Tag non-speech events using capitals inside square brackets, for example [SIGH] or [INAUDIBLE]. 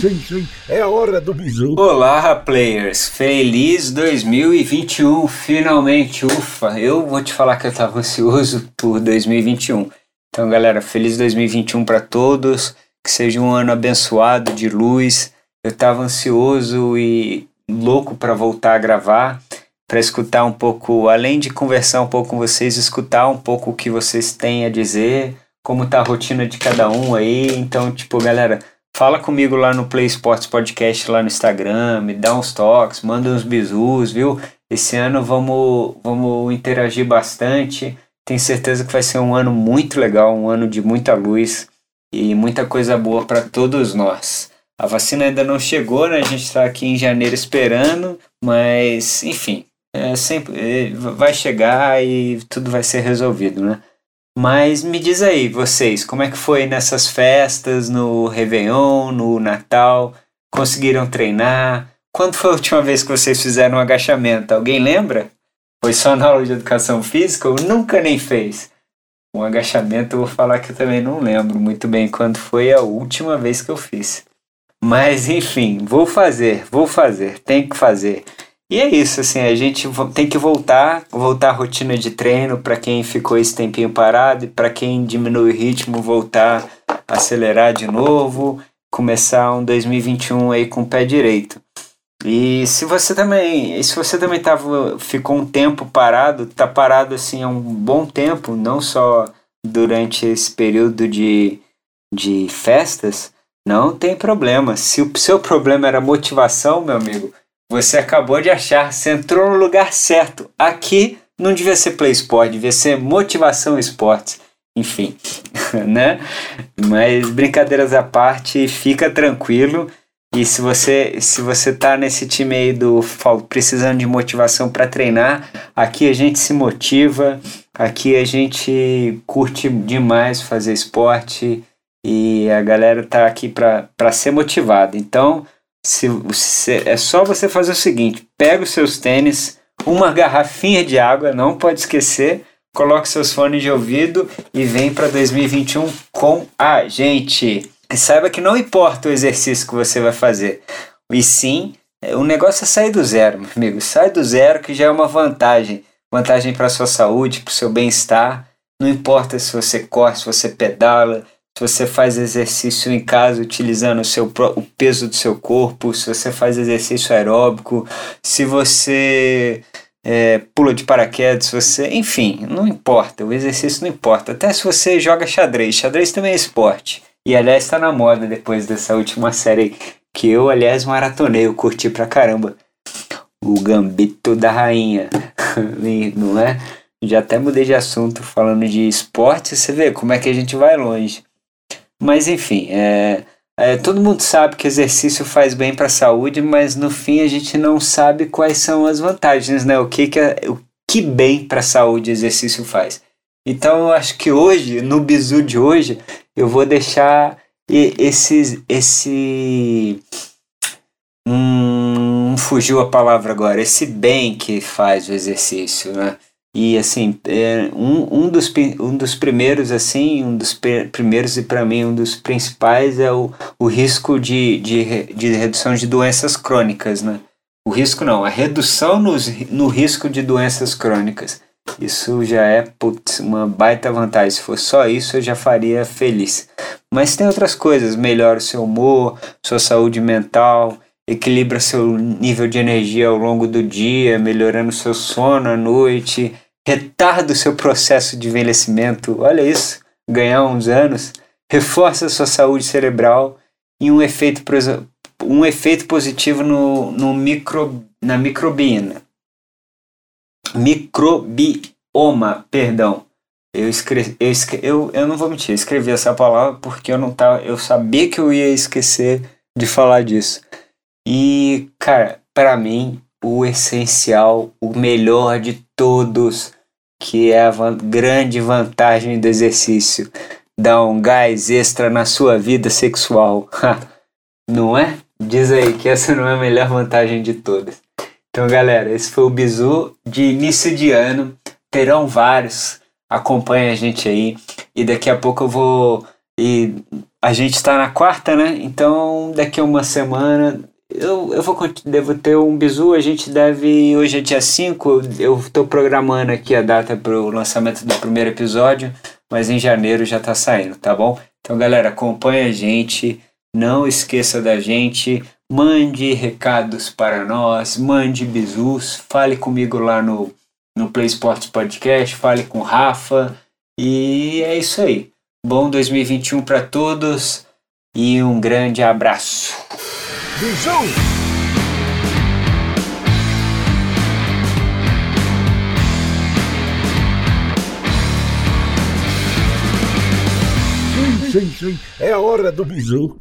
Sim, sim. É a hora do bisu. Olá, players. Feliz 2021. Finalmente, ufa. Eu vou te falar que eu tava ansioso por 2021. Então, galera, feliz 2021 para todos. Que seja um ano abençoado de luz. Eu tava ansioso e louco para voltar a gravar, para escutar um pouco, além de conversar um pouco com vocês, escutar um pouco o que vocês têm a dizer, como tá a rotina de cada um aí. Então, tipo, galera, Fala comigo lá no Play Sports Podcast lá no Instagram, me dá uns toques, manda uns bisus, viu? Esse ano vamos, vamos interagir bastante. Tenho certeza que vai ser um ano muito legal, um ano de muita luz e muita coisa boa para todos nós. A vacina ainda não chegou, né? A gente está aqui em janeiro esperando, mas enfim, é sempre é, vai chegar e tudo vai ser resolvido, né? Mas me diz aí, vocês, como é que foi nessas festas, no Réveillon, no Natal? Conseguiram treinar? Quando foi a última vez que vocês fizeram um agachamento? Alguém lembra? Foi só na aula de educação física ou nunca nem fez? Um agachamento eu vou falar que eu também não lembro muito bem quando foi a última vez que eu fiz. Mas enfim, vou fazer, vou fazer, tem que fazer. E é isso, assim, a gente tem que voltar, voltar à rotina de treino para quem ficou esse tempinho parado e para quem diminui o ritmo, voltar acelerar de novo, começar um 2021 aí com o pé direito. E se você também, se você também tava, ficou um tempo parado, tá parado assim há um bom tempo, não só durante esse período de, de festas, não tem problema. Se o seu problema era motivação, meu amigo, você acabou de achar, você entrou no lugar certo. Aqui não devia ser Play Sport, devia ser Motivação Esportes. Enfim, [LAUGHS] né? Mas brincadeiras à parte, fica tranquilo. E se você se você tá nesse time aí do precisando de motivação para treinar, aqui a gente se motiva, aqui a gente curte demais fazer esporte e a galera tá aqui para ser motivada. Então, se, é só você fazer o seguinte: pega os seus tênis, uma garrafinha de água, não pode esquecer, coloque seus fones de ouvido e vem para 2021 com a gente. E saiba que não importa o exercício que você vai fazer, e sim, o negócio é sair do zero, meu amigo. Sai do zero que já é uma vantagem. Vantagem para sua saúde, para o seu bem-estar. Não importa se você corre, se você pedala, se você faz exercício em casa utilizando o, seu, o peso do seu corpo, se você faz exercício aeróbico, se você é, pula de paraquedas, você. Enfim, não importa, o exercício não importa. Até se você joga xadrez, xadrez também é esporte. E aliás está na moda depois dessa última série que eu, aliás, maratonei, eu curti pra caramba. O Gambito da Rainha, [LAUGHS] não é? Já até mudei de assunto falando de esporte, você vê como é que a gente vai longe. Mas enfim, é, é, todo mundo sabe que exercício faz bem para a saúde, mas no fim a gente não sabe quais são as vantagens, né? O que, que, é, o que bem para a saúde exercício faz. Então eu acho que hoje, no bizu de hoje, eu vou deixar esse. esse hum, fugiu a palavra agora, esse bem que faz o exercício, né? E assim, é, um, um, dos, um dos primeiros, assim, um dos primeiros e para mim um dos principais é o, o risco de, de, de redução de doenças crônicas, né? O risco não, a redução nos, no risco de doenças crônicas. Isso já é putz, uma baita vantagem. Se fosse só isso, eu já faria feliz. Mas tem outras coisas, melhora o seu humor, sua saúde mental, equilibra seu nível de energia ao longo do dia, melhorando seu sono à noite, retarda o seu processo de envelhecimento, olha isso, ganhar uns anos, reforça a sua saúde cerebral e um efeito, um efeito positivo no, no micro, na microbiana. Microbioma, perdão. Eu, eu, eu, eu não vou mentir, eu escrevi essa palavra porque eu não tava, eu sabia que eu ia esquecer de falar disso. E, cara, para mim, o essencial, o melhor de todos que é a grande vantagem do exercício. Dá um gás extra na sua vida sexual. [LAUGHS] não é? Diz aí que essa não é a melhor vantagem de todas. Então, galera, esse foi o bizu de início de ano. Terão vários. Acompanha a gente aí. E daqui a pouco eu vou. E a gente está na quarta, né? Então, daqui a uma semana eu, eu vou devo ter um bizu, a gente deve. Hoje é dia 5, eu estou programando aqui a data para o lançamento do primeiro episódio, mas em janeiro já está saindo, tá bom? Então, galera, acompanha a gente, não esqueça da gente, mande recados para nós, mande bizus, fale comigo lá no, no Play Sports Podcast, fale com o Rafa, e é isso aí. Bom 2021 para todos e um grande abraço. Bizu! Sim, sim, sim. É a hora do bizu.